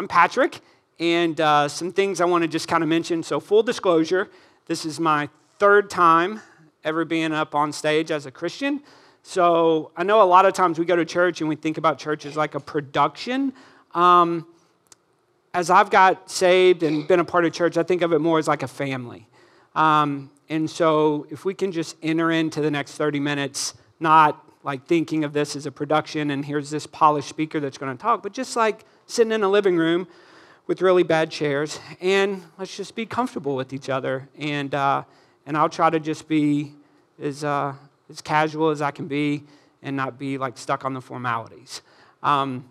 I'm Patrick, and uh, some things I want to just kind of mention. So, full disclosure, this is my third time ever being up on stage as a Christian. So, I know a lot of times we go to church and we think about church as like a production. Um, as I've got saved and been a part of church, I think of it more as like a family. Um, and so, if we can just enter into the next 30 minutes, not like thinking of this as a production and here's this polished speaker that's going to talk, but just like sitting in a living room with really bad chairs, and let's just be comfortable with each other. And, uh, and I'll try to just be as, uh, as casual as I can be and not be like stuck on the formalities. Um,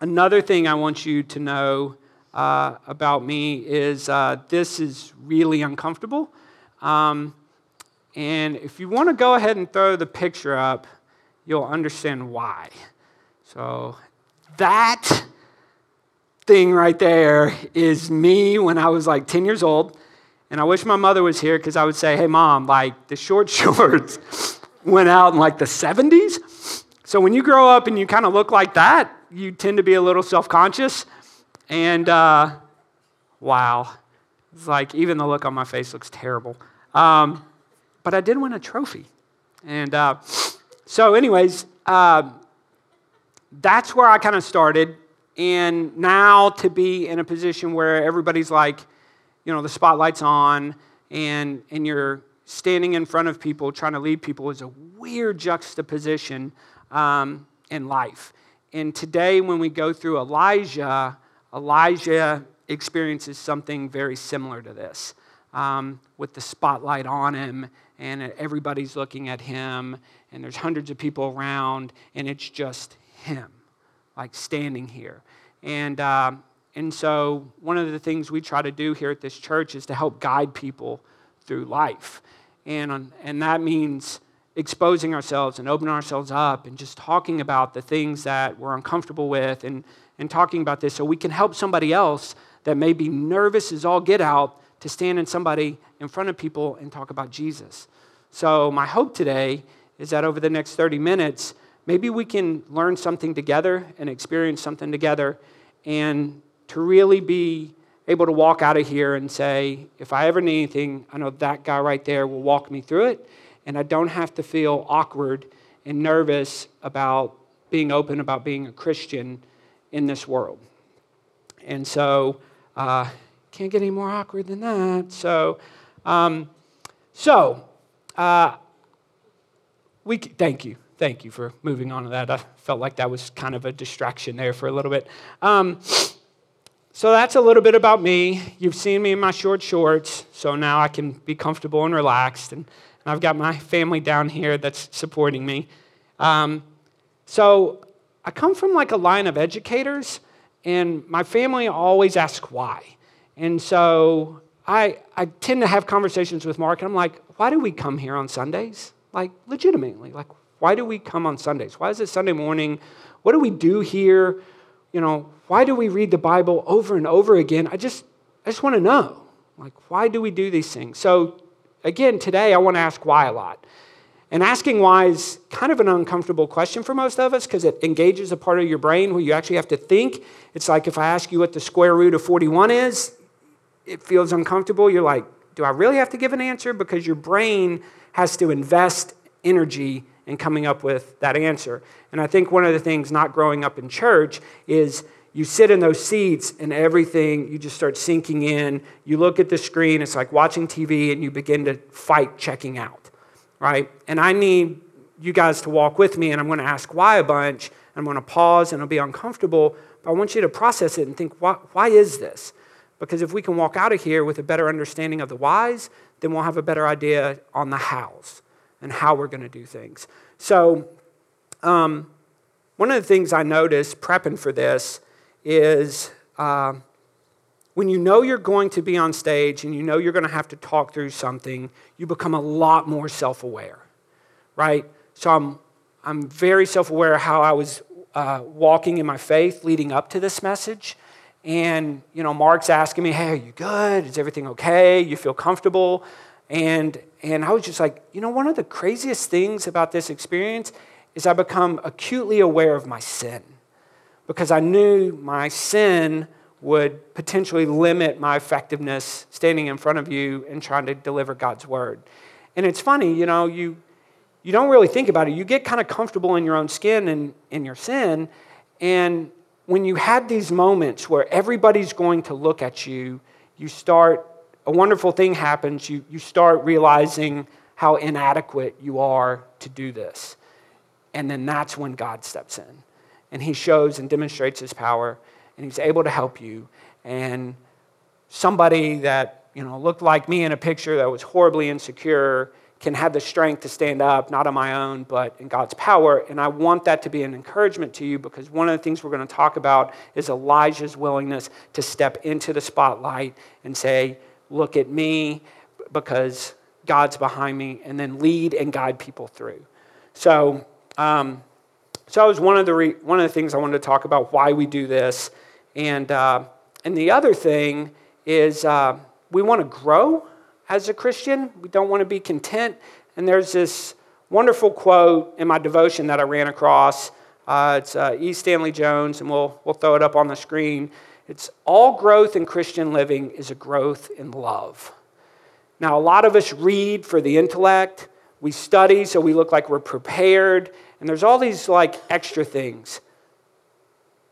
another thing I want you to know uh, about me is uh, this is really uncomfortable. Um, and if you want to go ahead and throw the picture up, you'll understand why. So that thing right there is me when I was like 10 years old. And I wish my mother was here because I would say, hey, mom, like the short shorts went out in like the 70s. So when you grow up and you kind of look like that, you tend to be a little self conscious. And uh, wow, it's like even the look on my face looks terrible. Um, but I did win a trophy. And uh, so, anyways, uh, that's where I kind of started. And now to be in a position where everybody's like, you know, the spotlight's on and, and you're standing in front of people trying to lead people is a weird juxtaposition um, in life. And today, when we go through Elijah, Elijah experiences something very similar to this um, with the spotlight on him, and everybody's looking at him, and there's hundreds of people around, and it's just him like standing here. And, uh, and so, one of the things we try to do here at this church is to help guide people through life. And, and that means exposing ourselves and opening ourselves up and just talking about the things that we're uncomfortable with and, and talking about this so we can help somebody else that may be nervous as all get out to stand in somebody in front of people and talk about Jesus. So, my hope today is that over the next 30 minutes, maybe we can learn something together and experience something together and to really be able to walk out of here and say, if I ever need anything, I know that guy right there will walk me through it, and I don't have to feel awkward and nervous about being open about being a Christian in this world. And so, uh, can't get any more awkward than that. So, um, so uh, we thank you thank you for moving on to that. I felt like that was kind of a distraction there for a little bit. Um, so that's a little bit about me. You've seen me in my short shorts, so now I can be comfortable and relaxed. And, and I've got my family down here that's supporting me. Um, so I come from like a line of educators, and my family always asks why. And so I, I tend to have conversations with Mark, and I'm like, why do we come here on Sundays? Like, legitimately, like, why do we come on Sundays? Why is it Sunday morning? What do we do here? You know, why do we read the Bible over and over again? I just, I just want to know. Like, why do we do these things? So, again, today I want to ask why a lot. And asking why is kind of an uncomfortable question for most of us because it engages a part of your brain where you actually have to think. It's like if I ask you what the square root of 41 is, it feels uncomfortable. You're like, do I really have to give an answer? Because your brain has to invest energy in coming up with that answer. And I think one of the things not growing up in church is you sit in those seats and everything, you just start sinking in. You look at the screen, it's like watching TV, and you begin to fight checking out, right? And I need you guys to walk with me, and I'm to ask why a bunch. I'm to pause, and it'll be uncomfortable, but I want you to process it and think, why, why is this? Because if we can walk out of here with a better understanding of the whys, then we'll have a better idea on the hows and how we're going to do things. So, um, one of the things I noticed prepping for this is uh, when you know you're going to be on stage and you know you're going to have to talk through something, you become a lot more self aware, right? So, I'm, I'm very self aware how I was uh, walking in my faith leading up to this message. And, you know, Mark's asking me, hey, are you good? Is everything okay? You feel comfortable? And, and I was just like, you know, one of the craziest things about this experience is I become acutely aware of my sin because I knew my sin would potentially limit my effectiveness standing in front of you and trying to deliver God's word. And it's funny, you know, you, you don't really think about it. You get kind of comfortable in your own skin and in your sin. And when you have these moments where everybody's going to look at you, you start, a wonderful thing happens. You, you start realizing how inadequate you are to do this. And then that's when God steps in. And he shows and demonstrates his power and he's able to help you. And somebody that you know looked like me in a picture that was horribly insecure can have the strength to stand up, not on my own, but in God's power. And I want that to be an encouragement to you because one of the things we're going to talk about is Elijah's willingness to step into the spotlight and say, Look at me, because God's behind me, and then lead and guide people through. So, um, so that was one of the re- one of the things I wanted to talk about why we do this. And, uh, and the other thing is uh, we want to grow as a Christian. We don't want to be content. And there's this wonderful quote in my devotion that I ran across. Uh, it's uh, E. Stanley Jones, and we'll, we'll throw it up on the screen. It's all growth in Christian living is a growth in love. Now, a lot of us read for the intellect, we study so we look like we're prepared, and there's all these like extra things.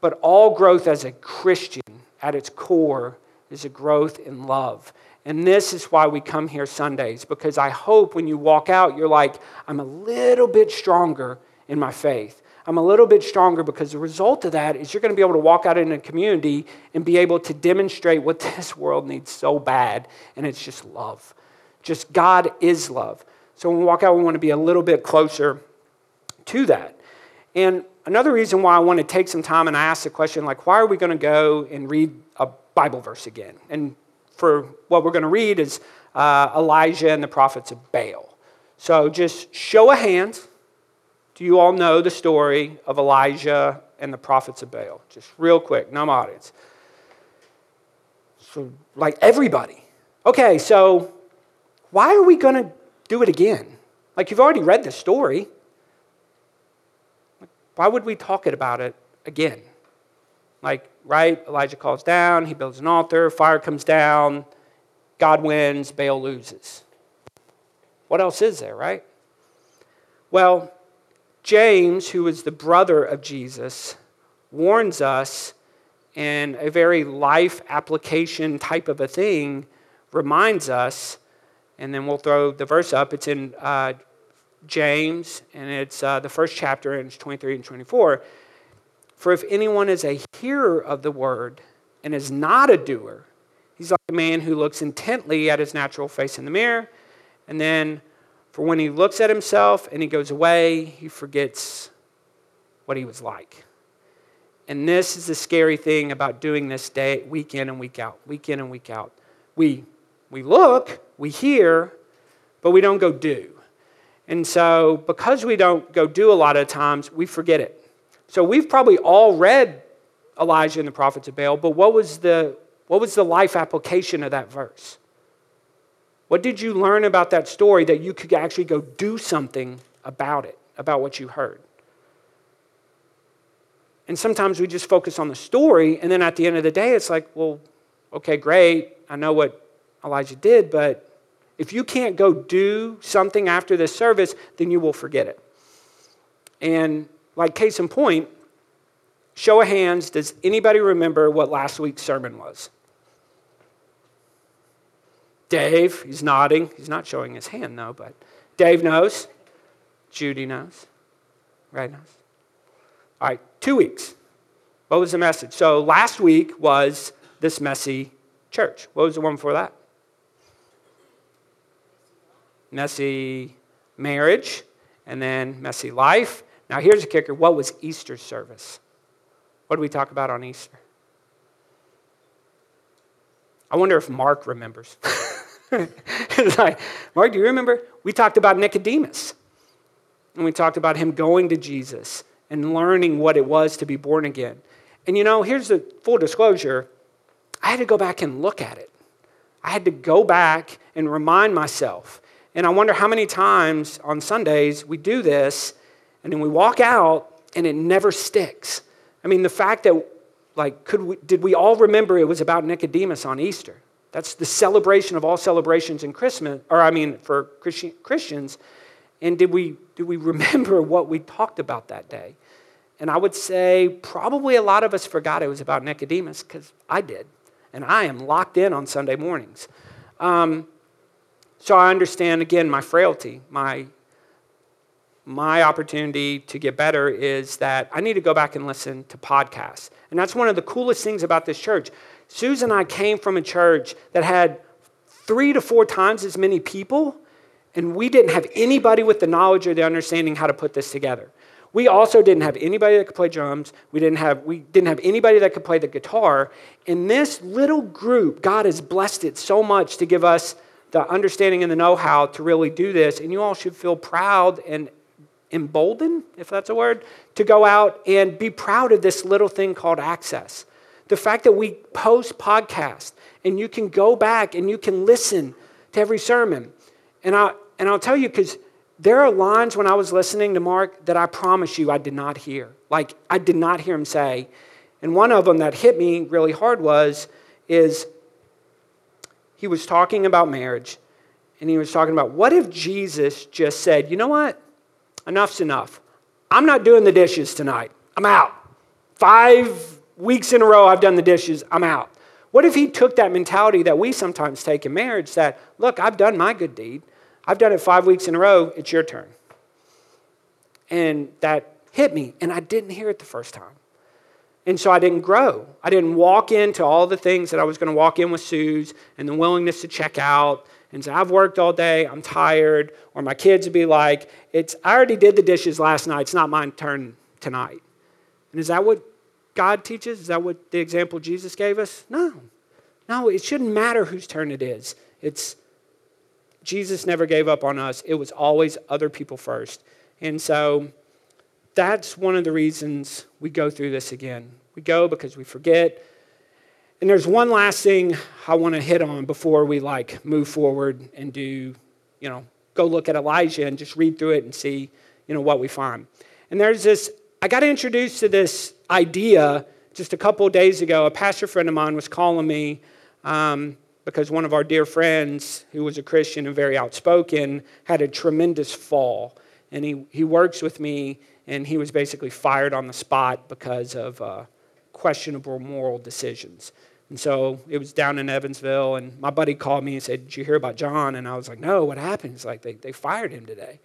But all growth as a Christian at its core is a growth in love. And this is why we come here Sundays, because I hope when you walk out, you're like, I'm a little bit stronger in my faith. I'm a little bit stronger because the result of that is you're going to be able to walk out in a community and be able to demonstrate what this world needs so bad, and it's just love. Just God is love. So when we walk out, we want to be a little bit closer to that. And another reason why I want to take some time and ask the question, like, why are we going to go and read a Bible verse again? And for what we're going to read is uh, Elijah and the prophets of Baal. So just show of hands. Do you all know the story of Elijah and the prophets of Baal? Just real quick, no audience. So, like everybody. Okay, so why are we going to do it again? Like, you've already read the story. Why would we talk about it again? Like, right? Elijah calls down, he builds an altar, fire comes down, God wins, Baal loses. What else is there, right? Well, James, who is the brother of Jesus, warns us in a very life application type of a thing, reminds us, and then we'll throw the verse up. It's in uh, James, and it's uh, the first chapter, and it's 23 and 24. For if anyone is a hearer of the word and is not a doer, he's like a man who looks intently at his natural face in the mirror, and then for when he looks at himself and he goes away, he forgets what he was like. And this is the scary thing about doing this day, week in and week out, week in and week out. We, we look, we hear, but we don't go do. And so, because we don't go do a lot of times, we forget it. So, we've probably all read Elijah and the prophets of Baal, but what was the, what was the life application of that verse? What did you learn about that story that you could actually go do something about it, about what you heard? And sometimes we just focus on the story, and then at the end of the day, it's like, well, okay, great. I know what Elijah did, but if you can't go do something after this service, then you will forget it. And like case in point, show of hands, does anybody remember what last week's sermon was? Dave, he's nodding. He's not showing his hand though, but Dave knows. Judy knows. Ray knows. All right, two weeks. What was the message? So last week was this messy church. What was the one before that? messy marriage, and then messy life. Now, here's a kicker what was Easter service? What did we talk about on Easter? I wonder if Mark remembers. like, Mark, do you remember? We talked about Nicodemus. And we talked about him going to Jesus and learning what it was to be born again. And you know, here's the full disclosure I had to go back and look at it. I had to go back and remind myself and I wonder how many times on Sundays we do this and then we walk out and it never sticks. I mean, the fact that like, could we, did we all remember it was about Nicodemus on Easter? That's the celebration of all celebrations in Christmas, or I mean, for Christi- Christians. And did we, did we remember what we talked about that day? And I would say probably a lot of us forgot it was about Nicodemus because I did. And I am locked in on Sunday mornings. Um, so I understand, again, my frailty, my my opportunity to get better is that I need to go back and listen to podcasts. And that's one of the coolest things about this church. Susan and I came from a church that had three to four times as many people, and we didn't have anybody with the knowledge or the understanding how to put this together. We also didn't have anybody that could play drums. We didn't have, we didn't have anybody that could play the guitar. In this little group, God has blessed it so much to give us the understanding and the know how to really do this. And you all should feel proud and emboldened, if that's a word, to go out and be proud of this little thing called access. The fact that we post podcasts and you can go back and you can listen to every sermon. And, I, and I'll tell you, because there are lines when I was listening to Mark that I promise you I did not hear. Like, I did not hear him say. And one of them that hit me really hard was, is he was talking about marriage. And he was talking about what if Jesus just said, you know what? Enough's enough. I'm not doing the dishes tonight. I'm out. Five weeks in a row, I've done the dishes. I'm out. What if he took that mentality that we sometimes take in marriage that, look, I've done my good deed. I've done it five weeks in a row. It's your turn. And that hit me, and I didn't hear it the first time. And so I didn't grow. I didn't walk into all the things that I was going to walk in with Sue's and the willingness to check out and say, I've worked all day, I'm tired, or my kids would be like, it's, I already did the dishes last night, it's not my turn tonight. And is that what God teaches? Is that what the example Jesus gave us? No. No, it shouldn't matter whose turn it is. It's Jesus never gave up on us. It was always other people first. And so that's one of the reasons we go through this again. We go because we forget and there's one last thing I want to hit on before we like move forward and do, you know, go look at Elijah and just read through it and see, you know, what we find. And there's this, I got introduced to this idea just a couple of days ago. A pastor friend of mine was calling me um, because one of our dear friends, who was a Christian and very outspoken, had a tremendous fall. And he, he works with me, and he was basically fired on the spot because of uh, questionable moral decisions. And so it was down in Evansville, and my buddy called me and said, Did you hear about John? And I was like, No, what happened? He's like, They, they fired him today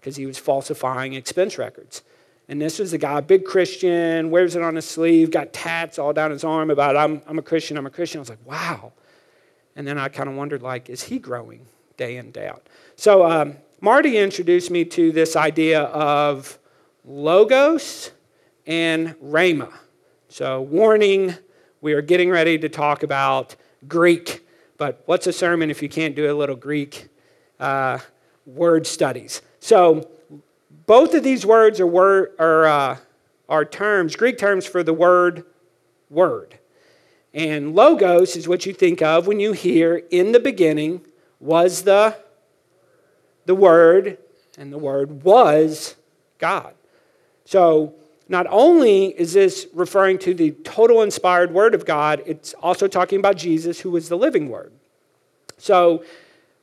because he was falsifying expense records. And this was a guy, big Christian, wears it on his sleeve, got tats all down his arm about, I'm, I'm a Christian, I'm a Christian. I was like, Wow. And then I kind of wondered, like, is he growing day in, day out? So um, Marty introduced me to this idea of logos and rhema. So, warning we are getting ready to talk about Greek. But what's a sermon if you can't do a little Greek uh, word studies? So, both of these words are, are, uh, are terms, Greek terms for the word word. And logos is what you think of when you hear in the beginning was the, the word, and the word was God. So not only is this referring to the total inspired word of God, it's also talking about Jesus, who was the living word. So,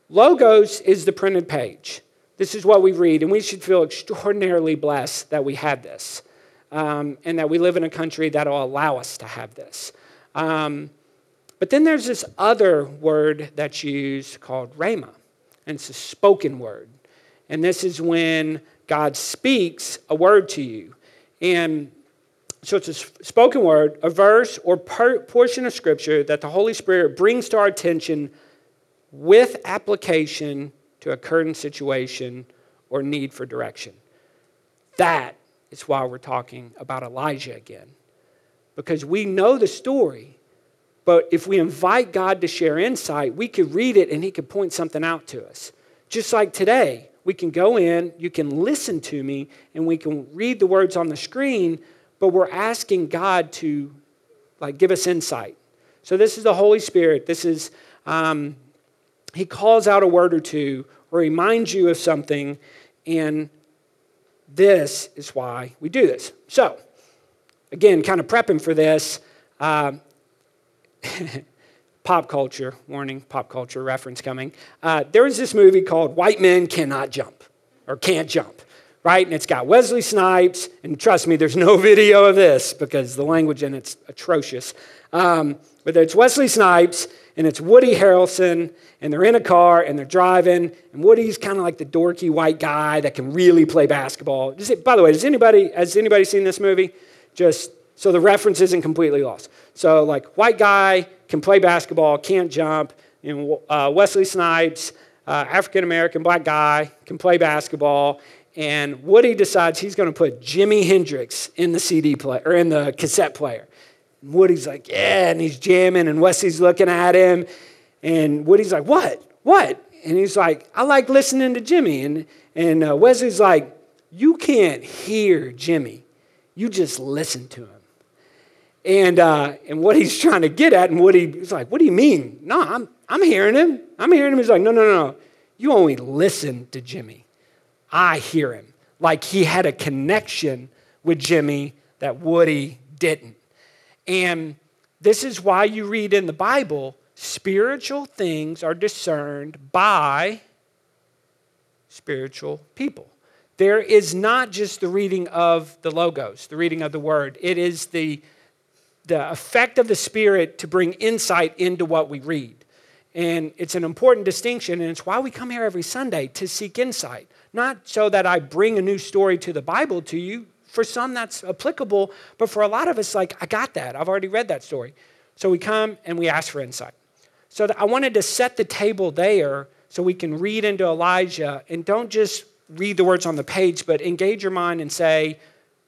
Logos is the printed page. This is what we read, and we should feel extraordinarily blessed that we have this um, and that we live in a country that will allow us to have this. Um, but then there's this other word that's used called rhema, and it's a spoken word. And this is when God speaks a word to you. And so it's a spoken word, a verse or portion of scripture that the Holy Spirit brings to our attention with application to a current situation or need for direction. That is why we're talking about Elijah again. Because we know the story, but if we invite God to share insight, we could read it and He could point something out to us. Just like today, we can go in, you can listen to me, and we can read the words on the screen, but we're asking God to like give us insight. So this is the Holy Spirit. This is um, He calls out a word or two or reminds you of something, and this is why we do this. So, again, kind of prepping for this, Um, pop culture, warning, pop culture reference coming. Uh, there was this movie called White Men Cannot Jump, or Can't Jump, right? And it's got Wesley Snipes, and trust me, there's no video of this because the language in it's atrocious. Um, but it's Wesley Snipes, and it's Woody Harrelson, and they're in a car and they're driving, and Woody's kind of like the dorky white guy that can really play basketball. It, by the way, does anybody has anybody seen this movie? Just so the reference isn't completely lost. So like white guy can play basketball, can't jump. Know, uh, Wesley Snipes, uh, African American black guy, can play basketball. And Woody decides he's going to put Jimi Hendrix in the CD player or in the cassette player. And Woody's like, yeah, and he's jamming, and Wesley's looking at him, and Woody's like, what? What? And he's like, I like listening to Jimi. And, and uh, Wesley's like, you can't hear Jimi. You just listen to him. And, uh, and what he's trying to get at, and Woody he's like, what do you mean? No, I'm, I'm hearing him. I'm hearing him. He's like, no, no, no, no. You only listen to Jimi. I hear him. Like he had a connection with Jimi that Woody didn't. And this is why you read in the Bible spiritual things are discerned by spiritual people. There is not just the reading of the logos, the reading of the word, it is the, the effect of the Spirit to bring insight into what we read. And it's an important distinction, and it's why we come here every Sunday to seek insight. Not so that I bring a new story to the Bible to you, for some that's applicable, but for a lot of us, like, I got that. I've already read that story. So we come and we ask for insight. So I wanted to set the table there so we can read into Elijah and don't just read the words on the page, but engage your mind and say,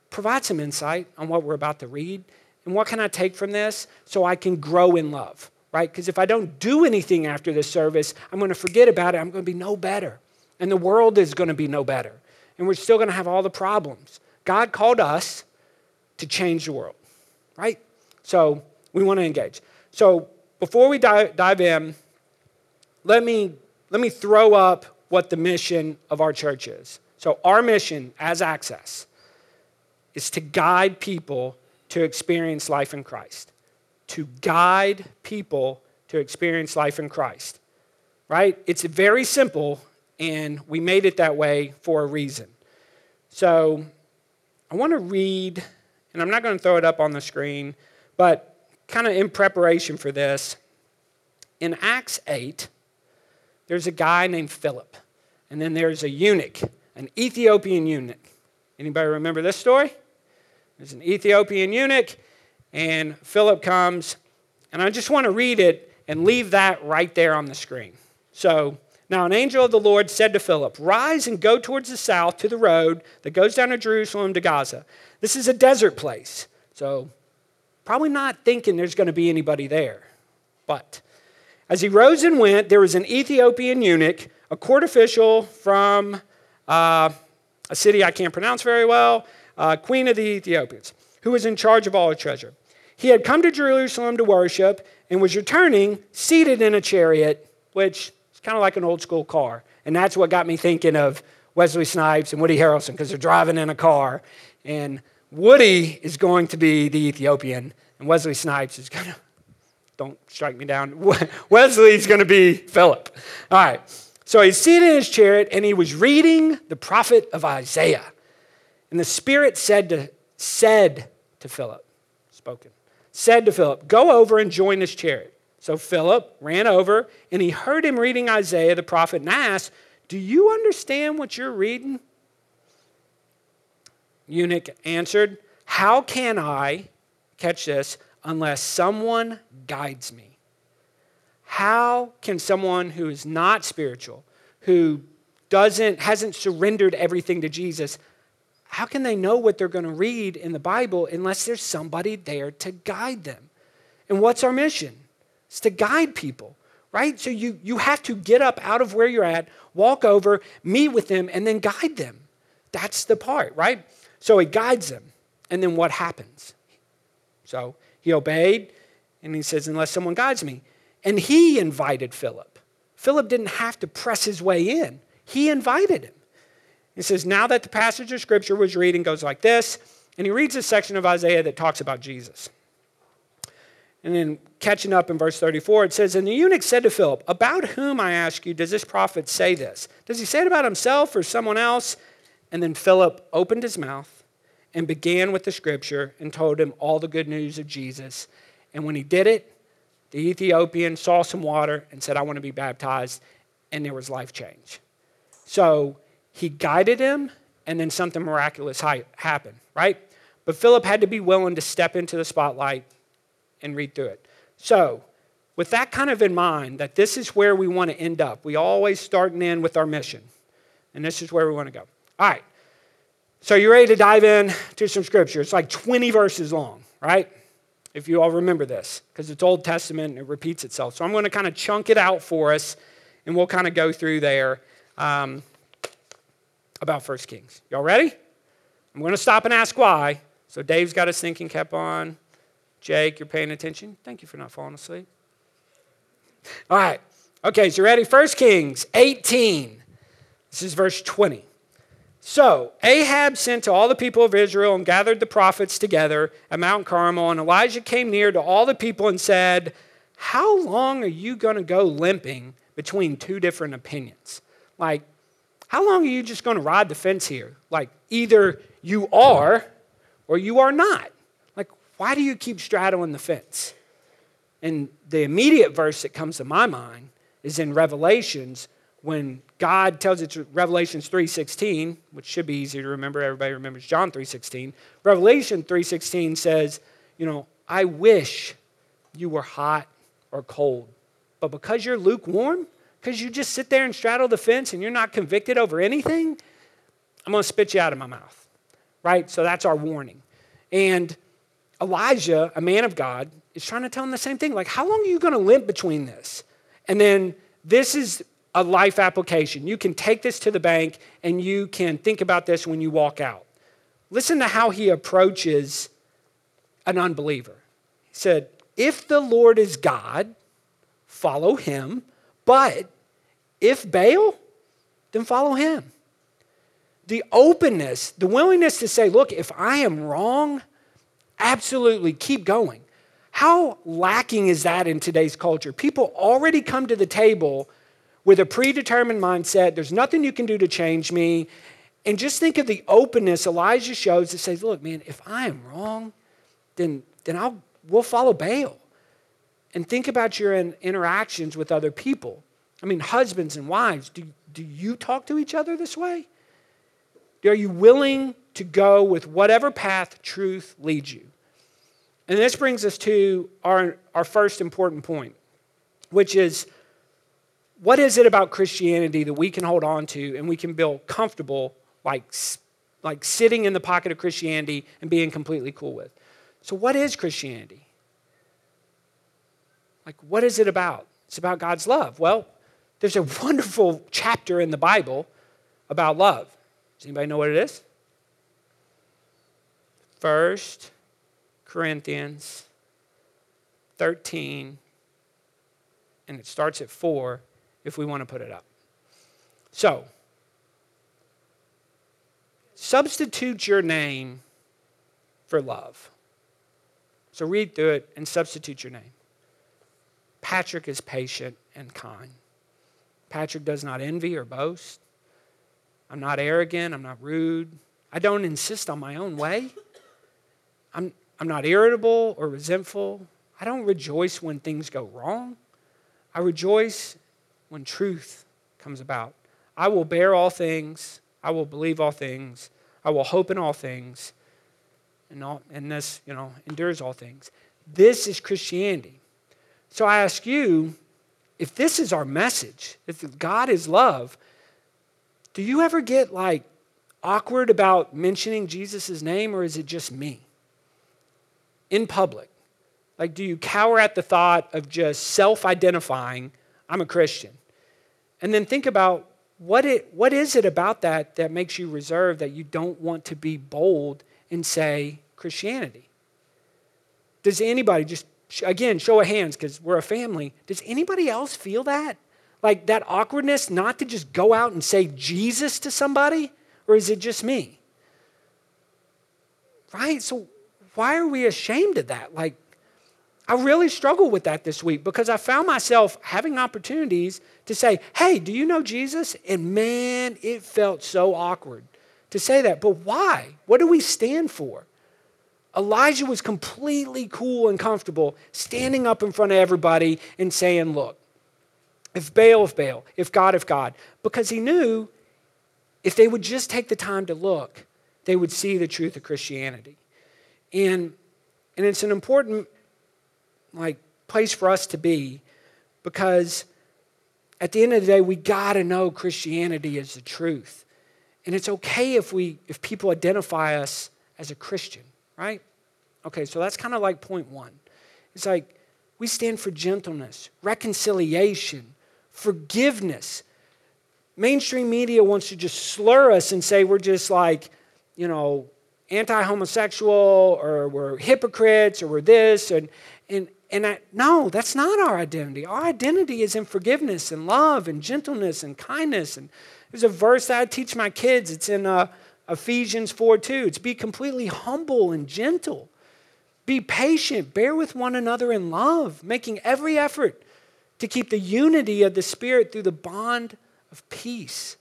provide some insight on what we're about to read. And what can I take from this so I can grow in love, right? Because if I don't do anything after this service, I'm going to forget about it. I'm going to be no better. And the world is going to be no better. And we're still going to have all the problems. God called us to change the world, right? So we want to engage. So before we dive, dive in, let me, let me throw up what the mission of our church is. So, our mission as Access is to guide people to experience life in Christ. To guide people to experience life in Christ, right? It's very simple, and we made it that way for a reason. So, I want to read, and I'm not going to throw it up on the screen, but kind of in preparation for this, in Acts 8, there's a guy named Philip, and then there's a eunuch, an Ethiopian eunuch. Anybody remember this story? There's an Ethiopian eunuch, and Philip comes, and I just want to read it and leave that right there on the screen. So, now, an angel of the Lord said to Philip, Rise and go towards the south to the road that goes down to Jerusalem to Gaza. This is a desert place, so probably not thinking there's going to be anybody there. But as he rose and went, there was an Ethiopian eunuch, a court official from uh, a city I can't pronounce very well, uh, queen of the Ethiopians, who was in charge of all her treasure. He had come to Jerusalem to worship and was returning seated in a chariot, which is kind of like an old school car. And that's what got me thinking of Wesley Snipes and Woody Harrelson because they're driving in a car. And Woody is going to be the Ethiopian, and Wesley Snipes is going to, don't strike me down, Wesley's going to be Philip. All right. So he's seated in his chariot and he was reading the prophet of Isaiah. And the Spirit said to, said to Philip, spoken, said to Philip, Go over and join this chariot. So Philip ran over and he heard him reading Isaiah the prophet and asked, Do you understand what you're reading? Eunuch answered, How can I, catch this, unless someone guides me? How can someone who is not spiritual, who doesn't, hasn't surrendered everything to Jesus, how can they know what they're going to read in the Bible unless there's somebody there to guide them? And what's our mission? It's to guide people, right? So you, you have to get up out of where you're at, walk over, meet with them, and then guide them. That's the part, right? So he guides them. And then what happens? So he obeyed, and he says, Unless someone guides me. And he invited Philip. Philip didn't have to press his way in, he invited him. He says, Now that the passage of scripture was reading goes like this, and he reads a section of Isaiah that talks about Jesus. And then catching up in verse 34, it says, And the eunuch said to Philip, About whom, I ask you, does this prophet say this? Does he say it about himself or someone else? And then Philip opened his mouth and began with the scripture and told him all the good news of Jesus. And when he did it, the Ethiopian saw some water and said, I want to be baptized. And there was life change. So he guided him, and then something miraculous happened, right? But Philip had to be willing to step into the spotlight and read through it. So, with that kind of in mind, that this is where we want to end up, we always start and end with our mission. And this is where we want to go. All right. So, you're ready to dive in to some scripture? It's like 20 verses long, right? If you all remember this, because it's Old Testament and it repeats itself. So, I'm going to kind of chunk it out for us, and we'll kind of go through there um, about First Kings. Y'all ready? I'm going to stop and ask why. So, Dave's got his thinking cap on. Jake, you're paying attention. Thank you for not falling asleep. All right. Okay, so you ready? First Kings 18. This is verse 20. So Ahab sent to all the people of Israel and gathered the prophets together at Mount Carmel. And Elijah came near to all the people and said, How long are you going to go limping between two different opinions? Like, how long are you just going to ride the fence here? Like, either you are or you are not. Like, why do you keep straddling the fence? And the immediate verse that comes to my mind is in Revelations when God tells it to Revelations 3:16, which should be easy to remember. Everybody remembers John 3:16. Revelation 3:16 says, you know, I wish you were hot or cold. But because you're lukewarm, because you just sit there and straddle the fence and you're not convicted over anything, I'm going to spit you out of my mouth. Right? So that's our warning. And Elijah, a man of God, is trying to tell him the same thing. Like, how long are you going to limp between this? And then this is a life application. You can take this to the bank and you can think about this when you walk out. Listen to how he approaches an unbeliever. He said, If the Lord is God, follow him. But if Baal, then follow him. The openness, the willingness to say, Look, if I am wrong, Absolutely, keep going. How lacking is that in today's culture? People already come to the table with a predetermined mindset. There's nothing you can do to change me. And just think of the openness Elijah shows that says, look, man, if I am wrong, then, then I'll, we'll follow Baal. And think about your interactions with other people. I mean, husbands and wives, do, do you talk to each other this way? Are you willing to go with whatever path truth leads you? And this brings us to our, our first important point, which is what is it about Christianity that we can hold on to and we can feel comfortable, like, like sitting in the pocket of Christianity and being completely cool with? So, what is Christianity? Like, what is it about? It's about God's love. Well, there's a wonderful chapter in the Bible about love. Does anybody know what it is? First Corinthians 13, and it starts at 4 if we want to put it up. So, substitute your name for love. So read through it and substitute your name. Patrick is patient and kind. Patrick does not envy or boast. I'm not arrogant. I'm not rude. I don't insist on my own way. I'm, I'm not irritable or resentful. I don't rejoice when things go wrong. I rejoice when truth comes about. I will bear all things. I will believe all things. I will hope in all things. And, all, and this, you know, endures all things. This is Christianity. So I ask you, if this is our message, if God is love, do you ever get like awkward about mentioning Jesus' name or is it just me? in public? Like, do you cower at the thought of just self identifying, I'm a Christian? And then think about what, it, what is it about that that makes you reserved that you don't want to be bold and say Christianity? Does anybody, just again, show of hands because we're a family, does anybody else feel that? Like that awkwardness not to just go out and say Jesus to somebody? Or is it just me? Right? So why are we ashamed of that? Like, I really struggled with that this week because I found myself having opportunities to say, Hey, do you know Jesus? And man, it felt so awkward to say that. But why? What do we stand for? Elijah was completely cool and comfortable standing up in front of everybody and saying, Look, if Baal, if Baal, if God, if God, because he knew if they would just take the time to look, they would see the truth of Christianity. And, and it's an important like place for us to be because at the end of the day we got to know Christianity is the truth. And it's okay if we if people identify us as a Christian, right? Okay, so that's kind of like point 1. It's like we stand for gentleness, reconciliation, forgiveness. Mainstream media wants to just slur us and say we're just like, you know, anti homosexual or we're hypocrites or we're this. And, and, and I, no, that's not our identity. Our identity is in forgiveness and love and gentleness and kindness. And there's a verse that I teach my kids. It's in uh, Ephesians 4 2. It's be completely humble and gentle. Be patient, bear with one another in love, making every effort to keep the unity of the Spirit through the bond of peace.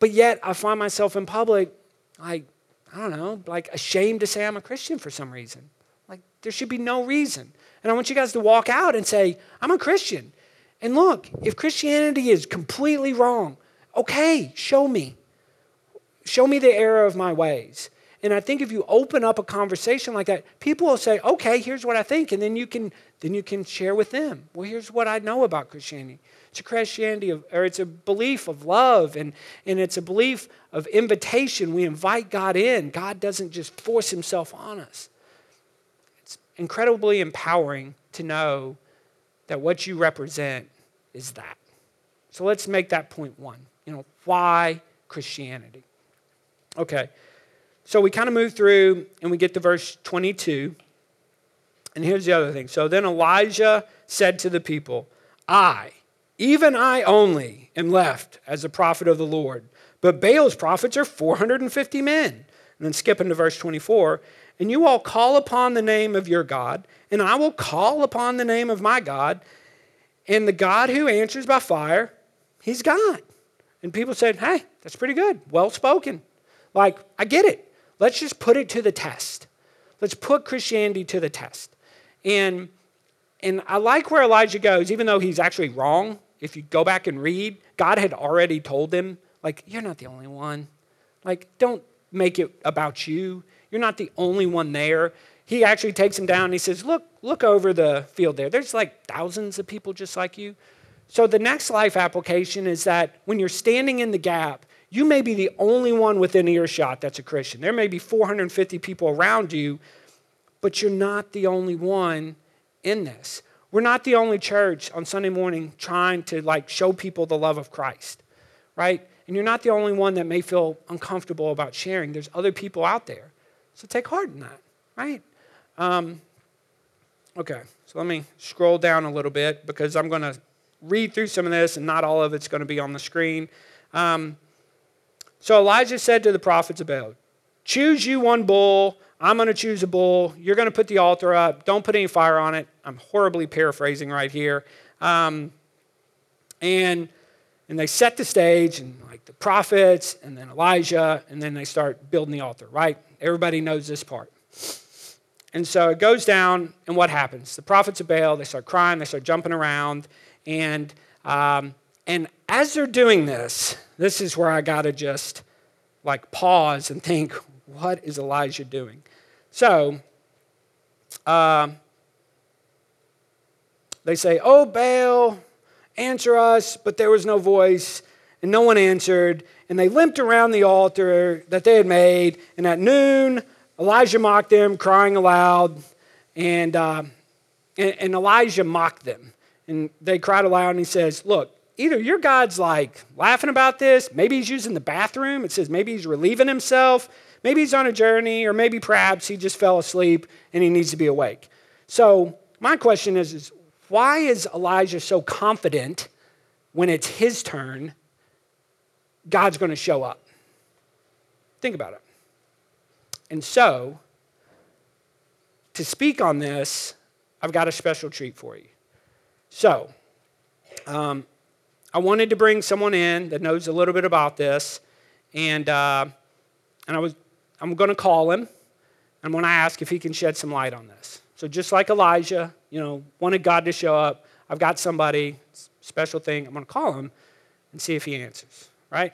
But yet, I find myself in public, like, I don't know, like ashamed to say I'm a Christian for some reason. Like, there should be no reason. And I want you guys to walk out and say, I'm a Christian. And look, if Christianity is completely wrong, okay, show me. Show me the error of my ways. And I think if you open up a conversation like that, people will say, okay, here's what I think. And then you can, then you can share with them. Well, here's what I know about Christianity. It's a Christianity of, or it's a belief of love and, and it's a belief of invitation. We invite God in. God doesn't just force himself on us. It's incredibly empowering to know that what you represent is that. So let's make that point one. You know, why Christianity? Okay. So we kind of move through and we get to verse 22. And here's the other thing. So then Elijah said to the people, I, even I only, am left as a prophet of the Lord. But Baal's prophets are 450 men. And then skip into verse 24. And you all call upon the name of your God, and I will call upon the name of my God. And the God who answers by fire, he's God. And people said, hey, that's pretty good. Well spoken. Like, I get it. Let's just put it to the test. Let's put Christianity to the test. And, and I like where Elijah goes, even though he's actually wrong. If you go back and read, God had already told him, like, you're not the only one. Like, don't make it about you. You're not the only one there. He actually takes him down and he says, Look, look over the field there. There's like thousands of people just like you. So the next life application is that when you're standing in the gap, you may be the only one within earshot that's a Christian. There may be 450 people around you, but you're not the only one in this. We're not the only church on Sunday morning trying to like show people the love of Christ, right? And you're not the only one that may feel uncomfortable about sharing. There's other people out there. So take heart in that, right? Um, okay, so let me scroll down a little bit because I'm going to read through some of this and not all of it's going to be on the screen. Um, so Elijah said to the prophets of Baal, Choose you one bull. I'm going to choose a bull. You're going to put the altar up. Don't put any fire on it. I'm horribly paraphrasing right here. Um, and, and they set the stage, and like the prophets, and then Elijah, and then they start building the altar, right? Everybody knows this part. And so it goes down, and what happens? The prophets of Baal, they start crying, they start jumping around, and um, and as they're doing this, this is where I got to just like pause and think, what is Elijah doing? So, uh, they say, Oh, Baal, answer us, but there was no voice, and no one answered. And they limped around the altar that they had made. And at noon, Elijah mocked them, crying aloud. And, uh, and, and Elijah mocked them. And they cried aloud, and he says, Look, either your God's like laughing about this, maybe he's using the bathroom. It says maybe he's relieving himself, maybe he's on a journey, or maybe perhaps he just fell asleep and he needs to be awake. So, my question is, is why is Elijah so confident when it's his turn, God's going to show up? Think about it. And so, to speak on this, I've got a special treat for you. So, um, I wanted to bring someone in that knows a little bit about this, and, uh, and I was, I'm going to call him. I'm going to ask if he can shed some light on this. So, just like Elijah, you know, wanted God to show up, I've got somebody, special thing, I'm going to call him and see if he answers, right?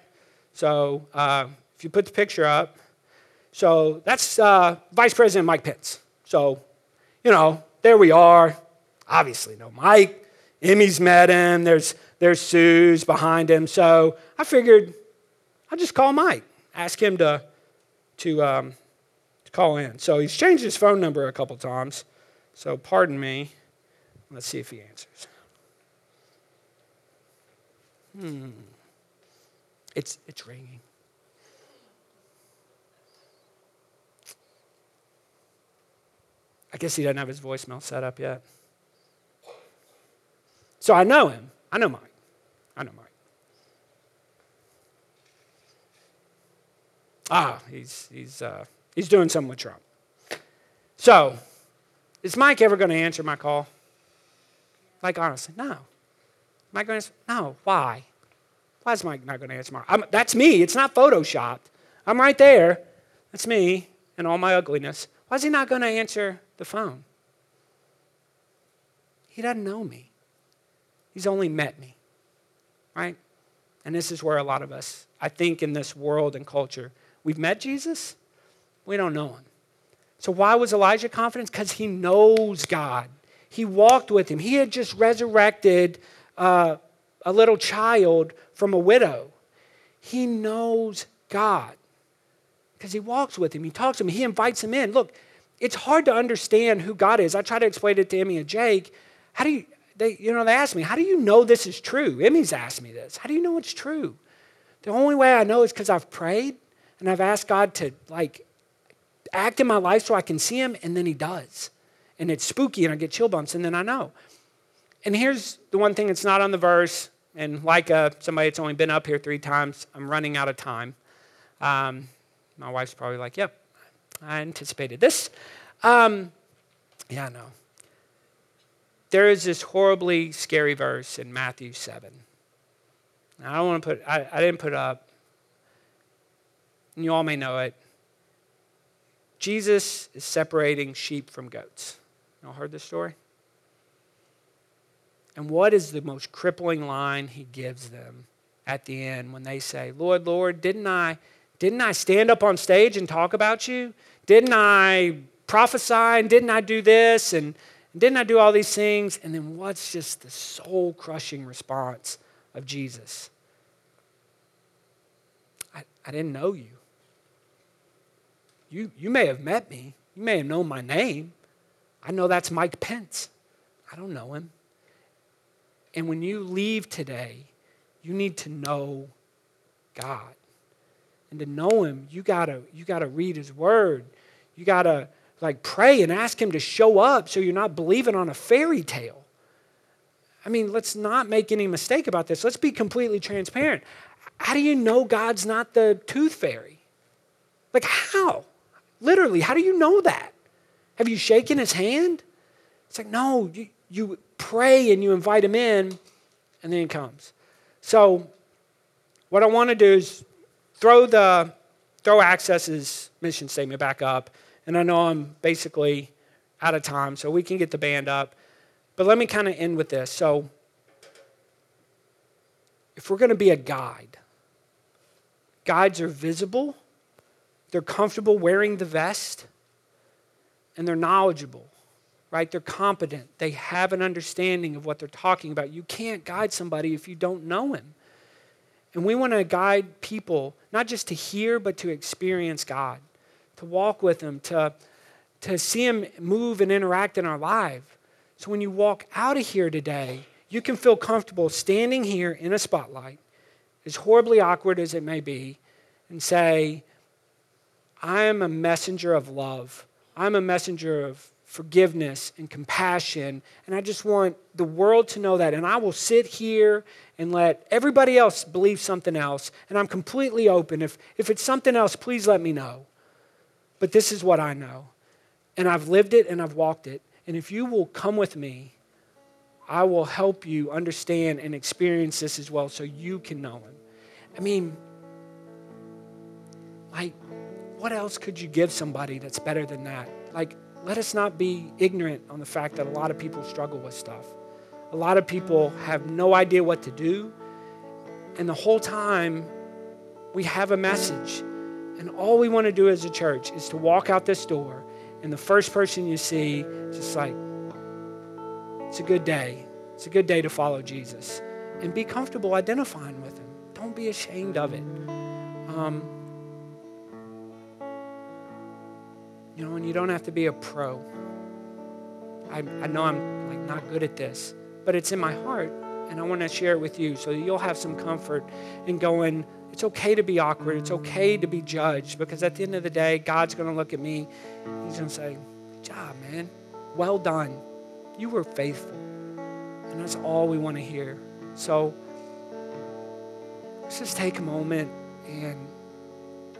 So, uh, if you put the picture up, so that's uh, Vice President Mike Pence. So, you know, there we are. Obviously, no Mike. Emmy's met him. There's, there's Sue's behind him. So I figured I'll just call Mike, ask him to, to, um, to call in. So he's changed his phone number a couple times. So pardon me. Let's see if he answers. Hmm. It's, it's ringing. I guess he doesn't have his voicemail set up yet. So I know him. I know Mike. I know Mike. Ah, he's, he's, uh, he's doing something with Trump. So, is Mike ever going to answer my call? Like, honestly, no. Mike going to answer? No. Why? Why is Mike not going to answer my That's me. It's not photoshopped. I'm right there. That's me and all my ugliness. Why is he not going to answer the phone? He doesn't know me. He's only met me, right? And this is where a lot of us, I think, in this world and culture, we've met Jesus, we don't know him. So, why was Elijah confident? Because he knows God. He walked with him. He had just resurrected uh, a little child from a widow. He knows God because he walks with him. He talks to him. He invites him in. Look, it's hard to understand who God is. I try to explain it to Emmy and Jake. How do you, they, you know, they ask me, how do you know this is true? Emmy's asked me this. How do you know it's true? The only way I know is because I've prayed and I've asked God to, like, act in my life so I can see him, and then he does. And it's spooky, and I get chill bumps, and then I know. And here's the one thing that's not on the verse, and like uh, somebody that's only been up here three times, I'm running out of time. Um, my wife's probably like, yep, I anticipated this. Um, yeah, I know. There is this horribly scary verse in Matthew 7. Now, I don't want to put, I, I didn't put up. You all may know it. Jesus is separating sheep from goats. Y'all heard this story? And what is the most crippling line he gives them at the end when they say, Lord, Lord, didn't I, didn't I stand up on stage and talk about you? Didn't I prophesy and didn't I do this and didn't I do all these things? And then what's just the soul crushing response of Jesus? I, I didn't know you. you. You may have met me, you may have known my name. I know that's Mike Pence. I don't know him. And when you leave today, you need to know God. And to know him, you gotta, you gotta read his word. You got to like pray and ask him to show up so you're not believing on a fairy tale. I mean, let's not make any mistake about this. Let's be completely transparent. How do you know God's not the tooth fairy? Like, how? Literally, how do you know that? Have you shaken his hand? It's like, no, you, you pray and you invite him in, and then he comes. So, what I want to do is throw the throw access's mission statement back up and I know I'm basically out of time, so we can get the band up. But let me kind of end with this. So, if we're going to be a guide, guides are visible, they're comfortable wearing the vest, and they're knowledgeable, right? They're competent, they have an understanding of what they're talking about. You can't guide somebody if you don't know him. And we want to guide people not just to hear, but to experience God to walk with Him, to, to see Him move and interact in our life. So when you walk out of here today, you can feel comfortable standing here in a spotlight, as horribly awkward as it may be, and say, I am a messenger of love. I'm a messenger of forgiveness and compassion. And I just want the world to know that. And I will sit here and let everybody else believe something else. And I'm completely open. If, if it's something else, please let me know. But this is what I know. And I've lived it and I've walked it. And if you will come with me, I will help you understand and experience this as well so you can know him. I mean, like, what else could you give somebody that's better than that? Like, let us not be ignorant on the fact that a lot of people struggle with stuff. A lot of people have no idea what to do. And the whole time, we have a message. And all we want to do as a church is to walk out this door, and the first person you see, just like, it's a good day. It's a good day to follow Jesus. And be comfortable identifying with him. Don't be ashamed of it. Um, you know, and you don't have to be a pro. I, I know I'm like not good at this, but it's in my heart, and I want to share it with you so you'll have some comfort in going. It's okay to be awkward. It's okay to be judged because at the end of the day, God's going to look at me. He's going to say, "Good job, man. Well done. You were faithful." And that's all we want to hear. So let's just take a moment and,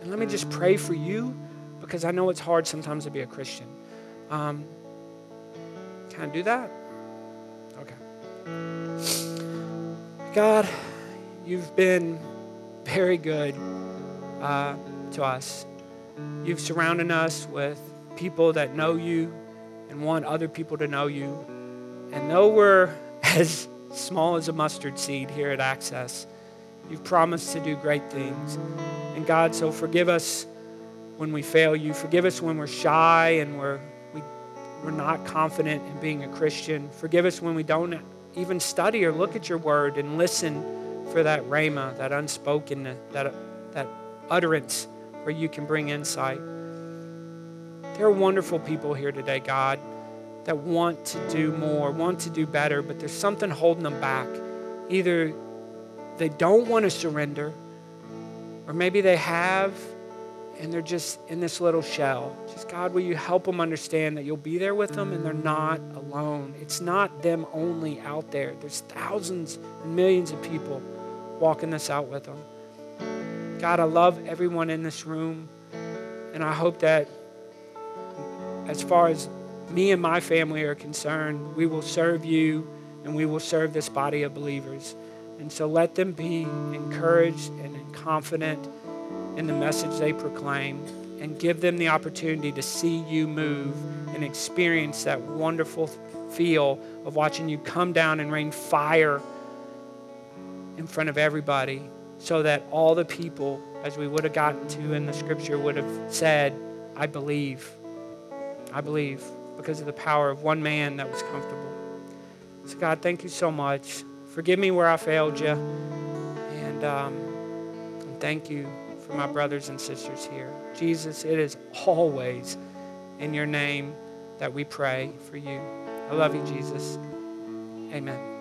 and let me just pray for you because I know it's hard sometimes to be a Christian. Um, can I do that? God, you've been very good uh, to us. You've surrounded us with people that know you and want other people to know you. And though we're as small as a mustard seed here at Access, you've promised to do great things. And God, so forgive us when we fail you. Forgive us when we're shy and we're, we, we're not confident in being a Christian. Forgive us when we don't even study or look at your word and listen for that rhema, that unspoken, that, that utterance where you can bring insight. There are wonderful people here today, God, that want to do more, want to do better, but there's something holding them back. Either they don't want to surrender, or maybe they have and they're just in this little shell. Just God, will you help them understand that you'll be there with them and they're not alone? It's not them only out there. There's thousands and millions of people walking this out with them. God, I love everyone in this room, and I hope that as far as me and my family are concerned, we will serve you and we will serve this body of believers. And so let them be encouraged and confident in the message they proclaim and give them the opportunity to see you move and experience that wonderful feel of watching you come down and rain fire in front of everybody so that all the people, as we would have gotten to in the scripture, would have said, I believe. I believe because of the power of one man that was comfortable. So, God, thank you so much. Forgive me where I failed you. And, um, and thank you for my brothers and sisters here. Jesus, it is always in your name that we pray for you. I love you, Jesus. Amen.